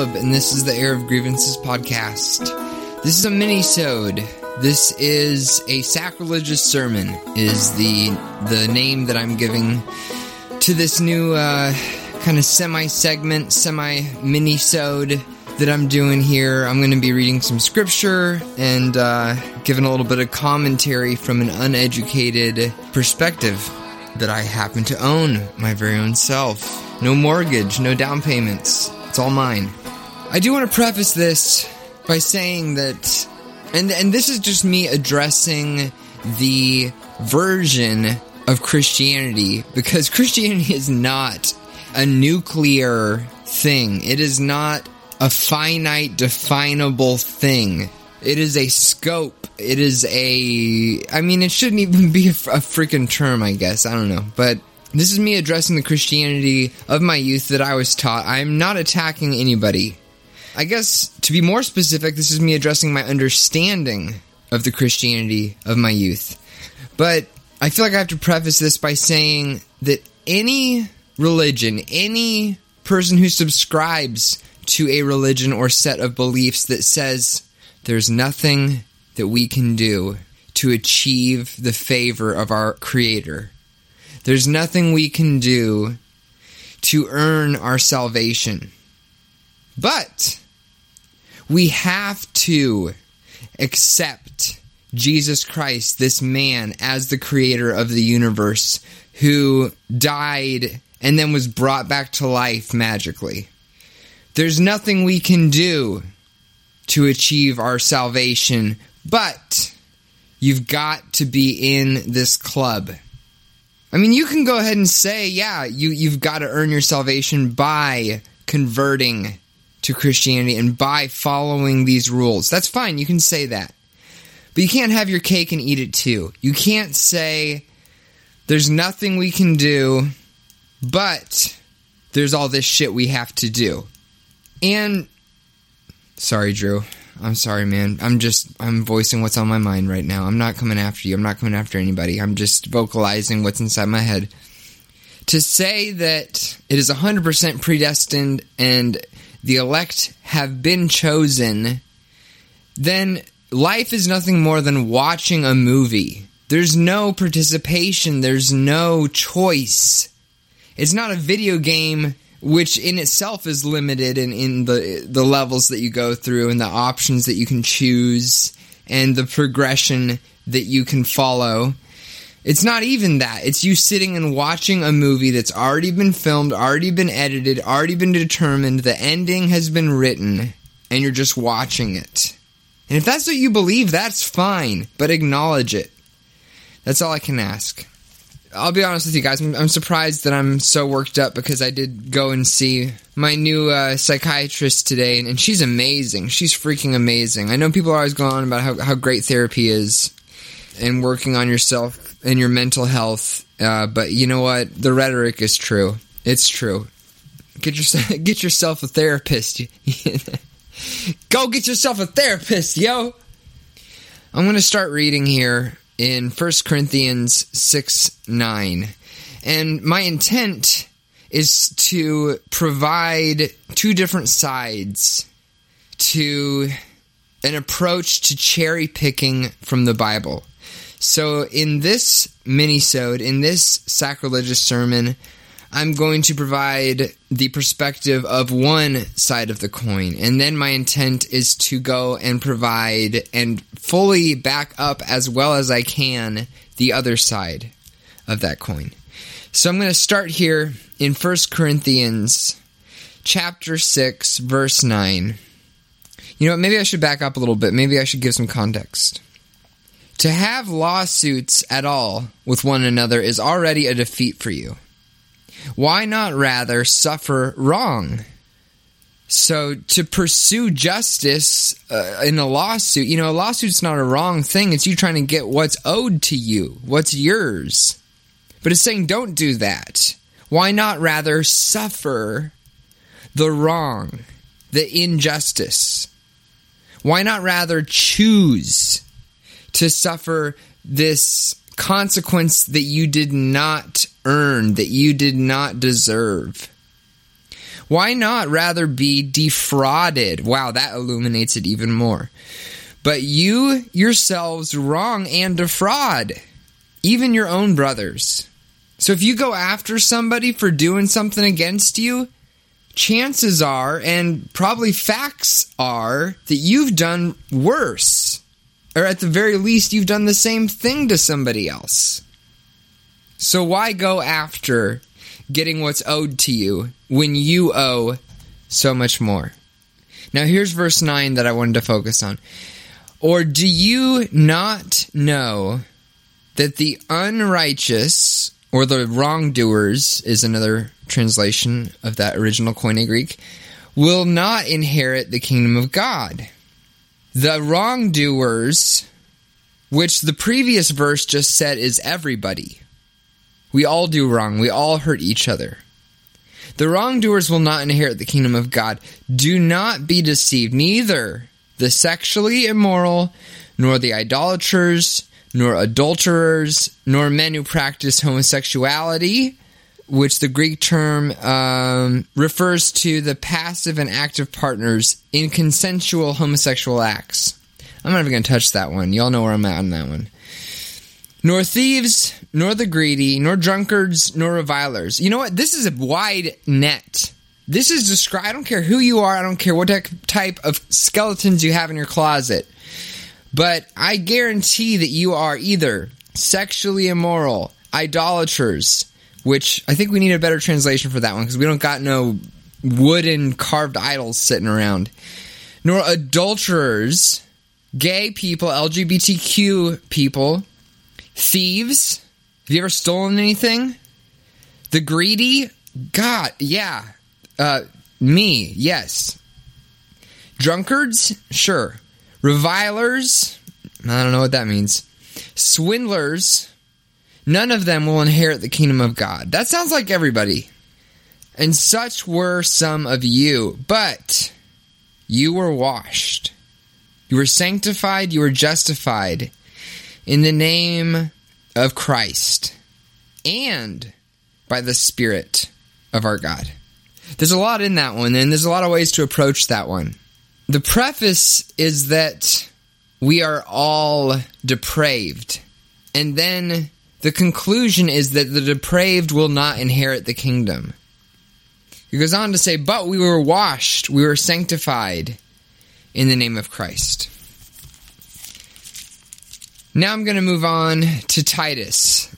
Caleb, and this is the Air of Grievances podcast. This is a mini-sode. This is a sacrilegious sermon. Is the the name that I'm giving to this new uh, kind of semi-segment, semi-mini-sode that I'm doing here. I'm going to be reading some scripture and uh, giving a little bit of commentary from an uneducated perspective that I happen to own my very own self. No mortgage, no down payments. It's all mine. I do want to preface this by saying that, and and this is just me addressing the version of Christianity because Christianity is not a nuclear thing. It is not a finite, definable thing. It is a scope. It is a. I mean, it shouldn't even be a, a freaking term, I guess. I don't know. But this is me addressing the Christianity of my youth that I was taught. I'm not attacking anybody. I guess, to be more specific, this is me addressing my understanding of the Christianity of my youth. But I feel like I have to preface this by saying that any religion, any person who subscribes to a religion or set of beliefs that says there's nothing that we can do to achieve the favor of our Creator there's nothing we can do to earn our salvation. But we have to accept Jesus Christ, this man, as the creator of the universe who died and then was brought back to life magically. There's nothing we can do to achieve our salvation, but you've got to be in this club. I mean, you can go ahead and say, yeah, you, you've got to earn your salvation by converting to Christianity and by following these rules. That's fine. You can say that. But you can't have your cake and eat it too. You can't say, there's nothing we can do, but there's all this shit we have to do. And, sorry, Drew. I'm sorry, man. I'm just I'm voicing what's on my mind right now. I'm not coming after you. I'm not coming after anybody. I'm just vocalizing what's inside my head. To say that it is 100% predestined and the elect have been chosen, then life is nothing more than watching a movie. There's no participation, there's no choice. It's not a video game which in itself is limited in, in the the levels that you go through and the options that you can choose and the progression that you can follow. It's not even that. It's you sitting and watching a movie that's already been filmed, already been edited, already been determined, the ending has been written, and you're just watching it. And if that's what you believe, that's fine, but acknowledge it. That's all I can ask. I'll be honest with you guys. I'm, surprised that I'm so worked up because I did go and see my new uh, psychiatrist today, and, and, she's amazing. She's freaking amazing. I know people are always going on about how, how great therapy is and working on yourself and your mental health, uh, but you know what? The rhetoric is true. It's true. Get yourself get yourself a therapist. Go get yourself a therapist, yo. I'm going to start reading here in 1 Corinthians 6 9. And my intent is to provide two different sides to an approach to cherry picking from the Bible. So in this mini-sode, in this sacrilegious sermon, I'm going to provide the perspective of one side of the coin. And then my intent is to go and provide and fully back up as well as I can the other side of that coin. So I'm going to start here in 1 Corinthians chapter 6 verse 9. You know what, maybe I should back up a little bit. Maybe I should give some context. To have lawsuits at all with one another is already a defeat for you. Why not rather suffer wrong? So to pursue justice uh, in a lawsuit, you know, a lawsuit's not a wrong thing. It's you trying to get what's owed to you, what's yours. But it's saying don't do that. Why not rather suffer the wrong, the injustice? Why not rather choose to suffer this consequence that you did not earn, that you did not deserve? Why not rather be defrauded? Wow, that illuminates it even more. But you yourselves wrong and defraud, even your own brothers. So if you go after somebody for doing something against you, chances are, and probably facts are, that you've done worse. Or at the very least, you've done the same thing to somebody else. So why go after getting what's owed to you when you owe so much more? Now, here's verse 9 that I wanted to focus on. Or do you not know that the unrighteous, or the wrongdoers, is another translation of that original Koine Greek, will not inherit the kingdom of God? The wrongdoers, which the previous verse just said is everybody. We all do wrong. We all hurt each other. The wrongdoers will not inherit the kingdom of God. Do not be deceived. Neither the sexually immoral, nor the idolaters, nor adulterers, nor men who practice homosexuality, which the Greek term um, refers to the passive and active partners in consensual homosexual acts. I'm not even going to touch that one. Y'all know where I'm at on that one. Nor thieves, nor the greedy, nor drunkards, nor revilers. You know what? This is a wide net. This is described. I don't care who you are. I don't care what type of skeletons you have in your closet. But I guarantee that you are either sexually immoral, idolaters, which I think we need a better translation for that one because we don't got no wooden carved idols sitting around, nor adulterers, gay people, LGBTQ people, thieves. Have you ever stolen anything? The greedy? God, yeah. Uh, me, yes. Drunkards? Sure. Revilers? I don't know what that means. Swindlers? None of them will inherit the kingdom of God. That sounds like everybody. And such were some of you, but you were washed. You were sanctified, you were justified in the name of Christ and by the Spirit of our God. There's a lot in that one, and there's a lot of ways to approach that one. The preface is that we are all depraved. And then the conclusion is that the depraved will not inherit the kingdom. He goes on to say, But we were washed, we were sanctified in the name of Christ. Now I'm going to move on to Titus.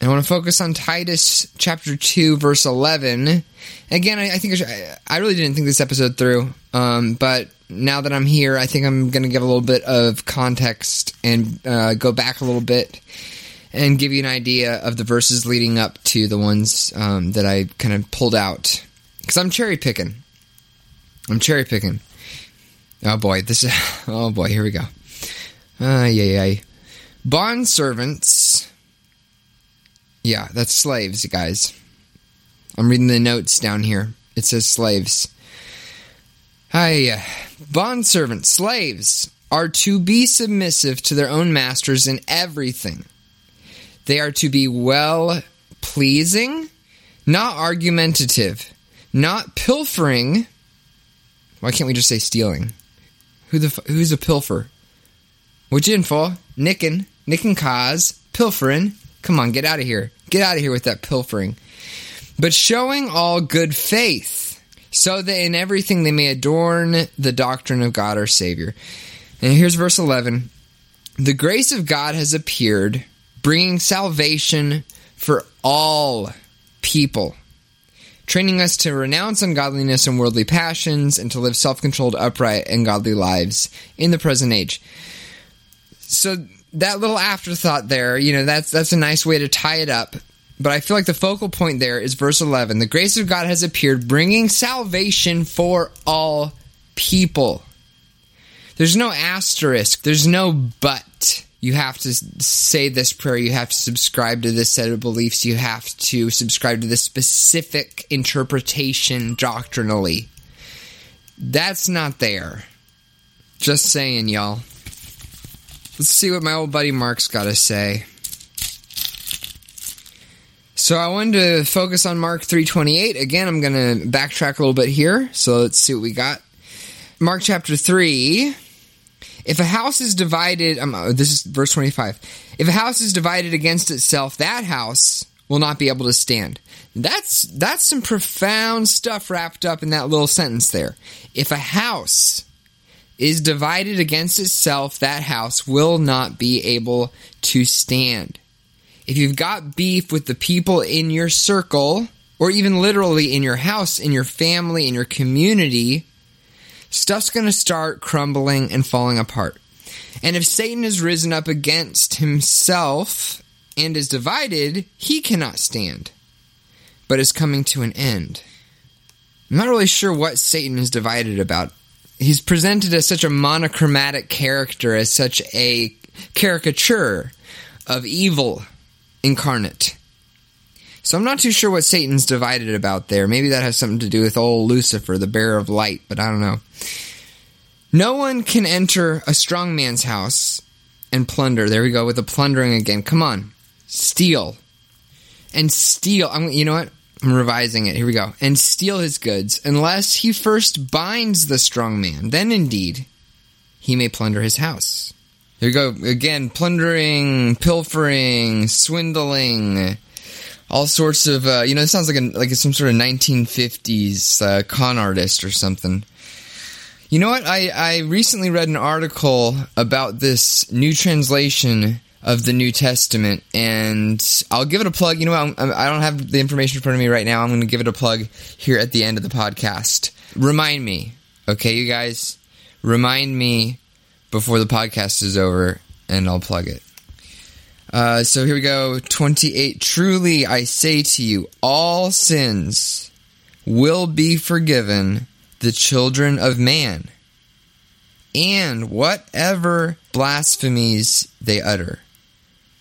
I want to focus on Titus chapter 2, verse 11. Again, I, I think I, I, really didn't think this episode through, um, but now that I'm here, I think I'm going to give a little bit of context and uh, go back a little bit and give you an idea of the verses leading up to the ones um, that I kind of pulled out. Because I'm cherry picking. I'm cherry picking. Oh boy, this is. Oh boy, here we go. Uh, yeah, yeah. Bond servants yeah, that's slaves, guys. I'm reading the notes down here. It says slaves. Hi, uh, bond servants, slaves are to be submissive to their own masters in everything. They are to be well pleasing, not argumentative, not pilfering. Why can't we just say stealing? Who the who's a pilfer? Which info? Nickin, nickin cause, pilfering. Come on, get out of here. Get out of here with that pilfering. But showing all good faith, so that in everything they may adorn the doctrine of God our Savior. And here's verse 11 The grace of God has appeared, bringing salvation for all people, training us to renounce ungodliness and worldly passions, and to live self controlled, upright, and godly lives in the present age. So that little afterthought there, you know, that's that's a nice way to tie it up. But I feel like the focal point there is verse 11. The grace of God has appeared, bringing salvation for all people. There's no asterisk, there's no but. You have to say this prayer, you have to subscribe to this set of beliefs, you have to subscribe to this specific interpretation doctrinally. That's not there. Just saying, y'all. Let's see what my old buddy Mark's got to say. So I wanted to focus on Mark 3:28. Again, I'm going to backtrack a little bit here. So let's see what we got. Mark chapter 3. If a house is divided, um, this is verse 25. If a house is divided against itself, that house will not be able to stand. That's that's some profound stuff wrapped up in that little sentence there. If a house is divided against itself, that house will not be able to stand. If you've got beef with the people in your circle, or even literally in your house, in your family, in your community, stuff's going to start crumbling and falling apart. And if Satan has risen up against himself and is divided, he cannot stand, but is coming to an end. I'm not really sure what Satan is divided about. He's presented as such a monochromatic character, as such a caricature of evil incarnate. So I'm not too sure what Satan's divided about there. Maybe that has something to do with old Lucifer, the bearer of light, but I don't know. No one can enter a strong man's house and plunder. There we go with the plundering again. Come on. Steal. And steal. I'm, you know what? I'm revising it. Here we go. And steal his goods unless he first binds the strong man. Then indeed he may plunder his house. Here we go. Again, plundering, pilfering, swindling, all sorts of, uh, you know, it sounds like, a, like some sort of 1950s uh, con artist or something. You know what? I, I recently read an article about this new translation of the New Testament, and I'll give it a plug. You know, I'm, I don't have the information in front of me right now. I'm going to give it a plug here at the end of the podcast. Remind me, okay, you guys? Remind me before the podcast is over, and I'll plug it. Uh, so here we go. 28. Truly I say to you, all sins will be forgiven the children of man, and whatever blasphemies they utter.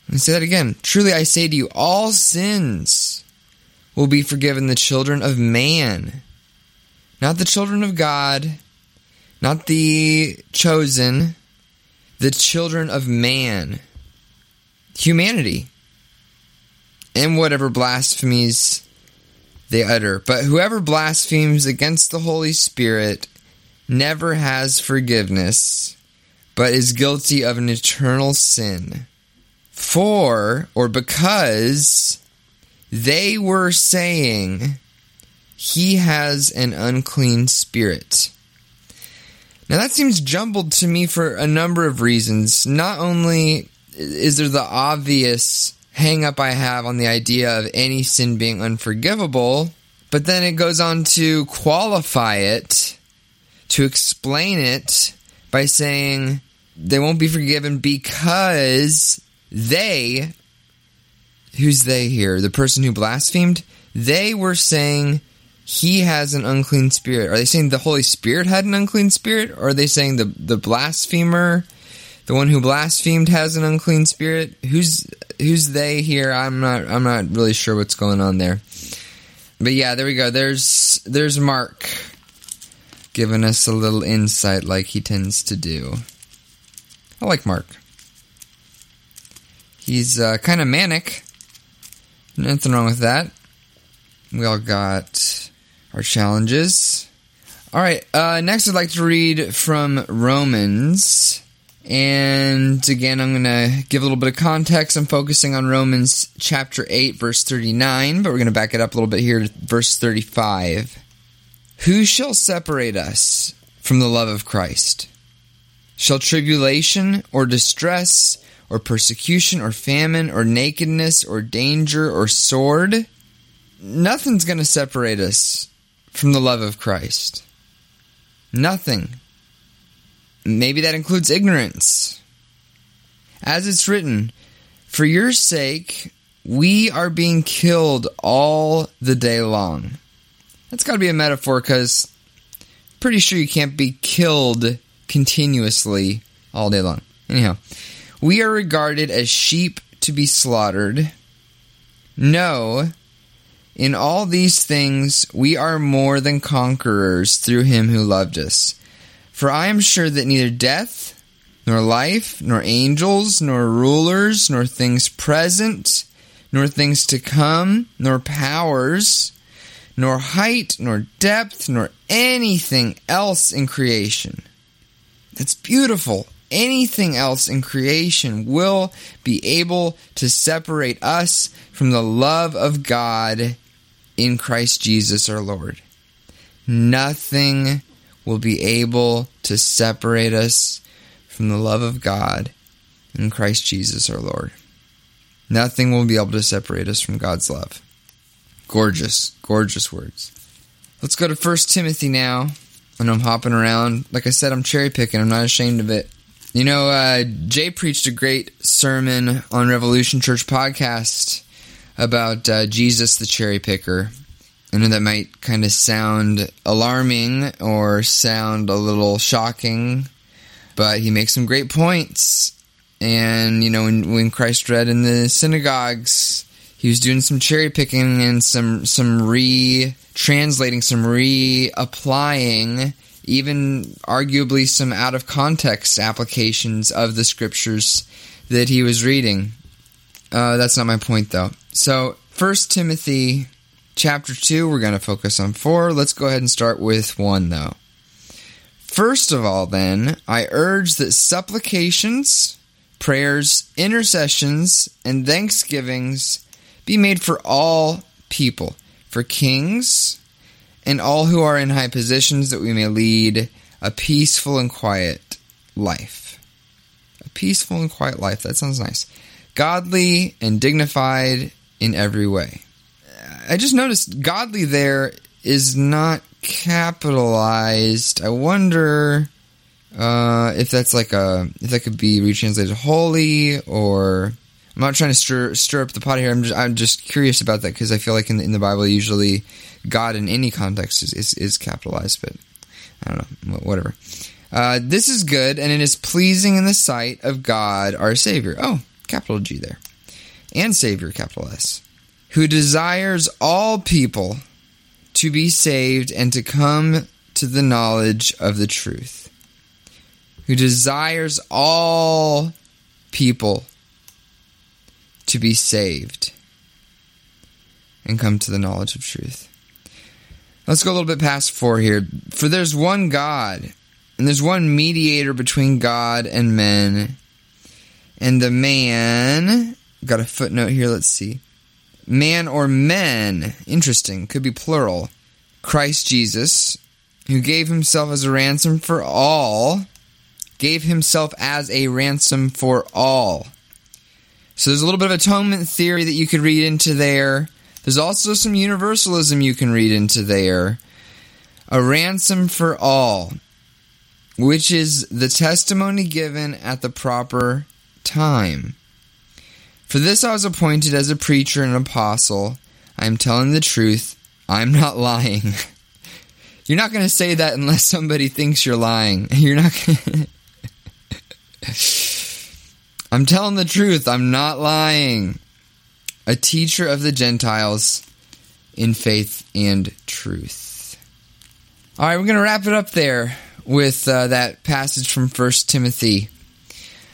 Let me say that again. Truly I say to you, all sins will be forgiven the children of man, not the children of God, not the chosen, the children of man humanity and whatever blasphemies they utter. But whoever blasphemes against the Holy Spirit never has forgiveness, but is guilty of an eternal sin. For, or because, they were saying, He has an unclean spirit. Now that seems jumbled to me for a number of reasons. Not only is there the obvious hang up I have on the idea of any sin being unforgivable, but then it goes on to qualify it, to explain it by saying they won't be forgiven because they, who's they here? The person who blasphemed? They were saying he has an unclean spirit. Are they saying the Holy Spirit had an unclean spirit? Or are they saying the, the blasphemer the one who blasphemed has an unclean spirit. Who's who's they here? I'm not I'm not really sure what's going on there. But yeah, there we go. There's there's Mark giving us a little insight like he tends to do. I like Mark. He's uh, kind of manic. Nothing wrong with that. We all got our challenges. All right. Uh, next, I'd like to read from Romans and again, I'm going to give a little bit of context. I'm focusing on Romans chapter 8, verse 39, but we're going to back it up a little bit here to verse 35. Who shall separate us from the love of Christ? Shall tribulation or distress or persecution or famine or nakedness or danger or sword? Nothing's going to separate us from the love of Christ. Nothing. Maybe that includes ignorance. As it's written, for your sake, we are being killed all the day long. That's got to be a metaphor because pretty sure you can't be killed continuously all day long. Anyhow, we are regarded as sheep to be slaughtered. No, in all these things we are more than conquerors through him who loved us. For I am sure that neither death, nor life, nor angels, nor rulers, nor things present, nor things to come, nor powers, nor height, nor depth, nor anything else in creation. That's beautiful. Anything else in creation will be able to separate us from the love of God in Christ Jesus our Lord. Nothing will be able to separate us from the love of God in Christ Jesus our Lord. Nothing will be able to separate us from God's love. Gorgeous, gorgeous words. Let's go to 1 Timothy now. And I'm hopping around. Like I said, I'm cherry picking. I'm not ashamed of it. You know, uh, Jay preached a great sermon on Revolution Church podcast about uh, Jesus the cherry picker. I know that might kind of sound alarming or sound a little shocking, but he makes some great points. And, you know, when, when Christ read in the synagogues, he was doing some cherry picking and some, some re translating, some re applying, even arguably some out of context applications of the scriptures that he was reading. Uh, that's not my point, though. So, First Timothy chapter 2, we're going to focus on 4. Let's go ahead and start with 1, though. First of all, then, I urge that supplications, prayers, intercessions, and thanksgivings be made for all people, for kings, and all who are in high positions, that we may lead a peaceful and quiet life. A peaceful and quiet life. That sounds nice. Godly and dignified in every way. I just noticed godly there is not capitalized. I wonder uh, if that's like a if that could be retranslated holy or I'm not trying to stir stir up the pot here. I'm just I'm just curious about that because I feel like in the, in the Bible usually God in any context is, is, is capitalized, but I don't know whatever. Uh, this is good and it is pleasing in the sight of God our Savior. Oh, capital G there, and Savior capital S who desires all people to be saved and to come to the knowledge of the truth. Who desires all people to be saved and come to the knowledge of truth. Let's go a little bit past four here. For there's one God, and there's one mediator between God and men. And the man, got a footnote here, let's see man or men, interesting, could be plural, Christ Jesus, who gave himself as a ransom for all, gave himself as a ransom for all. So there's a little bit of atonement theory that you could read into there. There's also some universalism you can read into there. A ransom for all, which is the testimony given at the proper time. For this I was appointed as a preacher and an apostle. I am telling the truth. I'm not lying. You're not going to say that unless somebody thinks you're lying. You're not gonna... I'm telling the truth. I'm not lying. A teacher of the Gentiles in faith and truth. All right, we're going to wrap it up there with uh, that passage from First Timothy.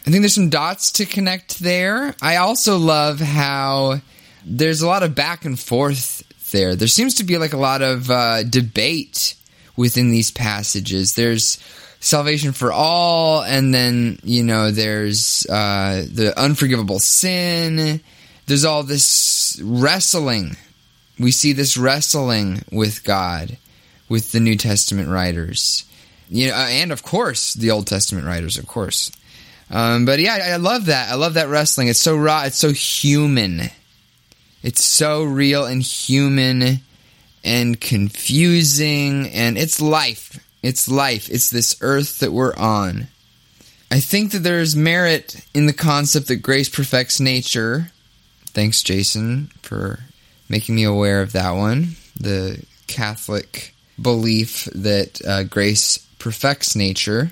I think there's some dots to connect there. I also love how there's a lot of back and forth there. There seems to be like a lot of uh, debate within these passages. There's salvation for all, and then, you know, there's uh, the unforgivable sin. There's all this wrestling. We see this wrestling with God with the New Testament writers. You know, and of course, the Old Testament writers, of course. Um, but yeah, I, I love that. I love that wrestling. It's so raw. It's so human. It's so real and human and confusing. And it's life. It's life. It's this earth that we're on. I think that there's merit in the concept that grace perfects nature. Thanks, Jason, for making me aware of that one. The Catholic belief that uh, grace perfects nature.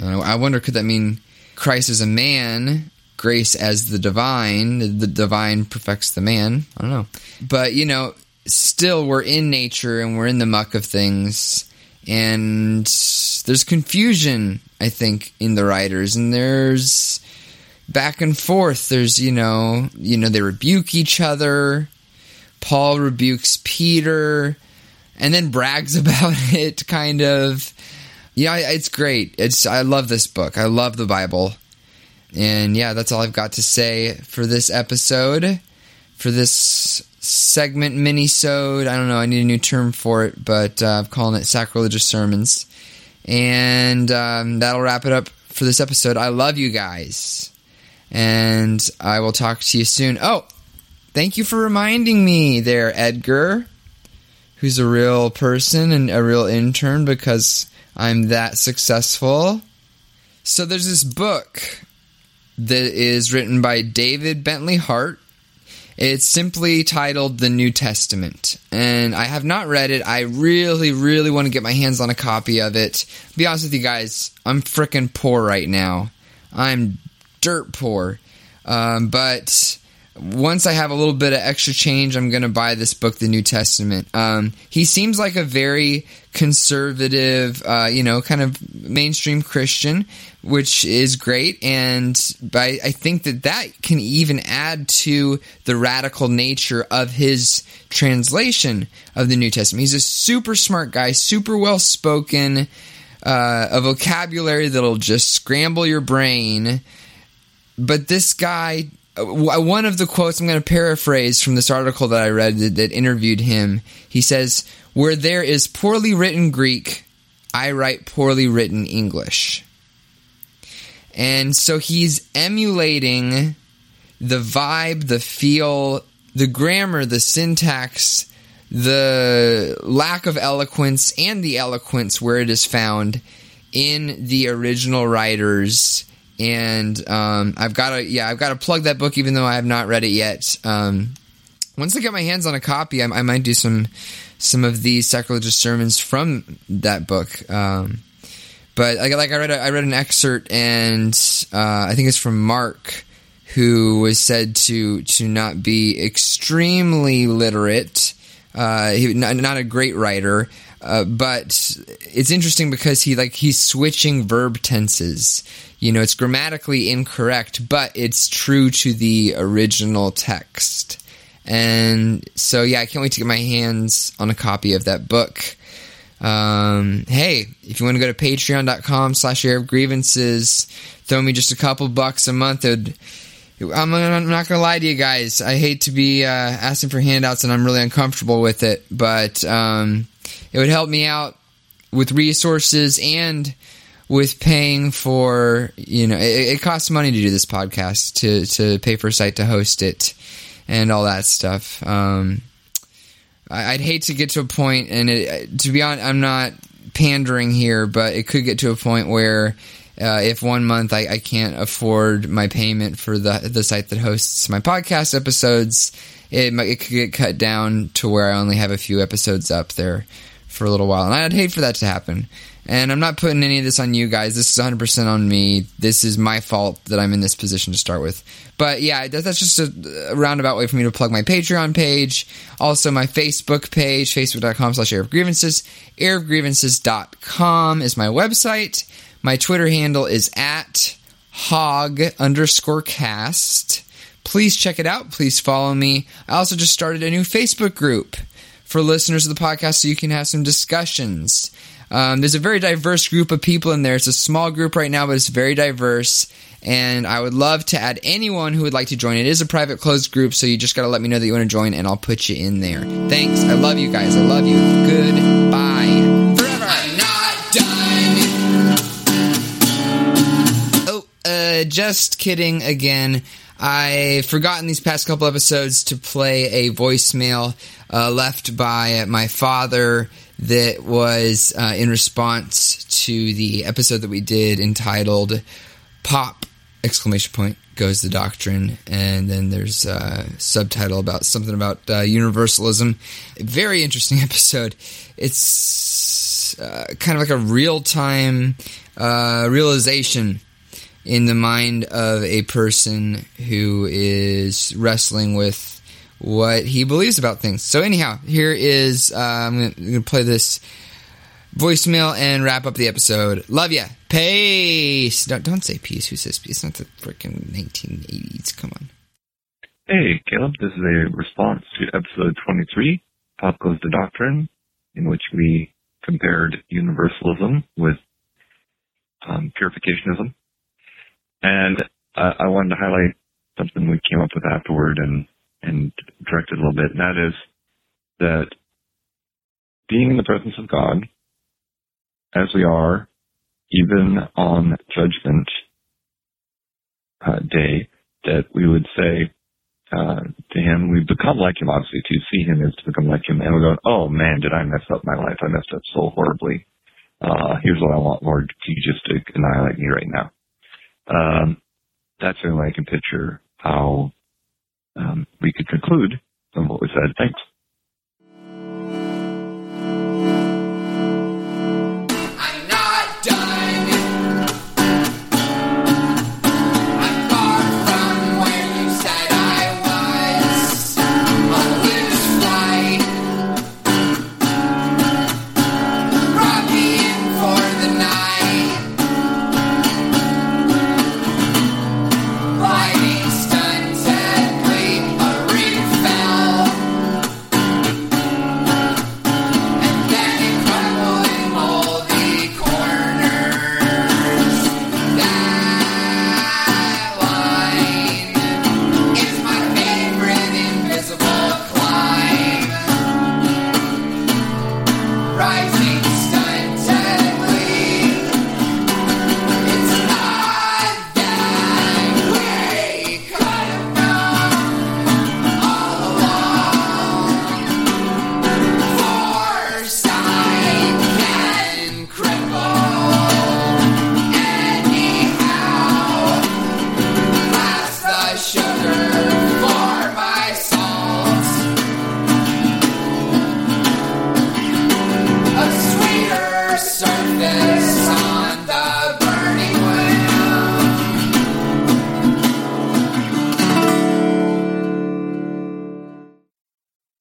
I wonder, could that mean Christ as a man, grace as the divine, the divine perfects the man. I don't know. But, you know, still we're in nature and we're in the muck of things. And there's confusion, I think, in the writers. And there's back and forth. There's, you know, you know, they rebuke each other. Paul rebukes Peter and then brags about it, kind of. Yeah, it's great. It's I love this book. I love the Bible. And yeah, that's all I've got to say for this episode. For this segment mini-sode. I don't know, I need a new term for it, but uh, I'm calling it sacrilegious sermons. And um, that'll wrap it up for this episode. I love you guys. And I will talk to you soon. Oh, thank you for reminding me there, Edgar, who's a real person and a real intern because I'm that successful. So there's this book that is written by David Bentley Hart. It's simply titled The New Testament, and I have not read it. I really, really want to get my hands on a copy of it. Be honest with you guys, I'm freaking poor right now. I'm dirt poor. Um, but once I have a little bit of extra change, I'm going to buy this book, The New Testament. Um, he seems like a very conservative, uh, you know, kind of mainstream Christian, which is great. And I, I think that that can even add to the radical nature of his translation of the New Testament. He's a super smart guy, super well spoken, uh, a vocabulary that'll just scramble your brain. But this guy Uh, one of the quotes I'm going to paraphrase from this article that I read that, that, interviewed him. He says, "Where there is poorly written Greek, I write poorly written English." And so he's emulating the vibe, the feel, the grammar, the syntax, the lack of eloquence, and the eloquence where it is found in the original writers and um, I've got to yeah I've got to plug that book even though I have not read it yet. Um, once I get my hands on a copy, I, I, might do some some of these sacrilegious sermons from that book. Um, but like, like, I read a, I read an excerpt and uh, I think it's from Mark who was said to to not be extremely literate. Uh, he, not, not a great writer, uh, but it's interesting because he like he's switching verb tenses. You know, it's grammatically incorrect, but it's true to the original text. And so, yeah, I can't wait to get my hands on a copy of that book. Um, hey, if you want to go to patreon.com slash air of grievances, throw me just a couple bucks a month. Would, I'm, I'm, not going to lie to you guys. I hate to be uh, asking for handouts and I'm really uncomfortable with it, but um, it would help me out with resources and with paying for you know it, it, costs money to do this podcast to to pay for a site to host it and all that stuff um, I, would hate to get to a point and it, to be honest i'm not pandering here but it could get to a point where uh, if one month I, I, can't afford my payment for the the site that hosts my podcast episodes, it, it could get cut down to where I only have a few episodes up there for a little while, and I'd hate for that to happen. And I'm not putting any of this on you guys. This is 100% on me. This is my fault that I'm in this position to start with. But yeah, that's just a, a roundabout way for me to plug my Patreon page. Also, my Facebook page, facebook.com slash air of grievances. Airofgrievances.com is my website. My Twitter handle is at hog underscore cast. Please check it out. Please follow me. I also just started a new Facebook group for listeners of the podcast so you can have some discussions. Um, there's a very diverse group of people in there. It's a small group right now, but it's very diverse. And I would love to add anyone who would like to join. It is a private closed group, so you just got to let me know that you want to join, and I'll put you in there. Thanks. I love you guys. I love you. Goodbye. Forever. I'm not done. Oh, uh, just kidding again. I've forgotten these past couple episodes to play a voicemail uh, left by my father that was uh, in response to the episode that we did entitled "Pop!" exclamation point goes the doctrine, and then there's a subtitle about something about uh, universalism. Very interesting episode. It's uh, kind of like a real time uh, realization in the mind of a person who is wrestling with what he believes about things. So anyhow, here is uh, I'm going to play this voicemail and wrap up the episode. Love ya. Peace. Don't, don't say peace. Who says peace? It's not the freaking 1980s. Come on. Hey, Caleb. This is a response to episode 23, Pop Goes the Doctrine, in which we compared universalism with um, purificationism. And uh, I wanted to highlight something we came up with afterward and, and direct it a little bit, and that is that being in the presence of God, as we are, even on judgment uh, day, that we would say uh, to him, we become like him, obviously, to see him is to become like him, and we go, oh man, did I mess up my life? I messed up so horribly. Uh, here's what I want, Lord, you just to annihilate me right now. Um, that's the only way I can picture how um, we could conclude from what we said. Thanks.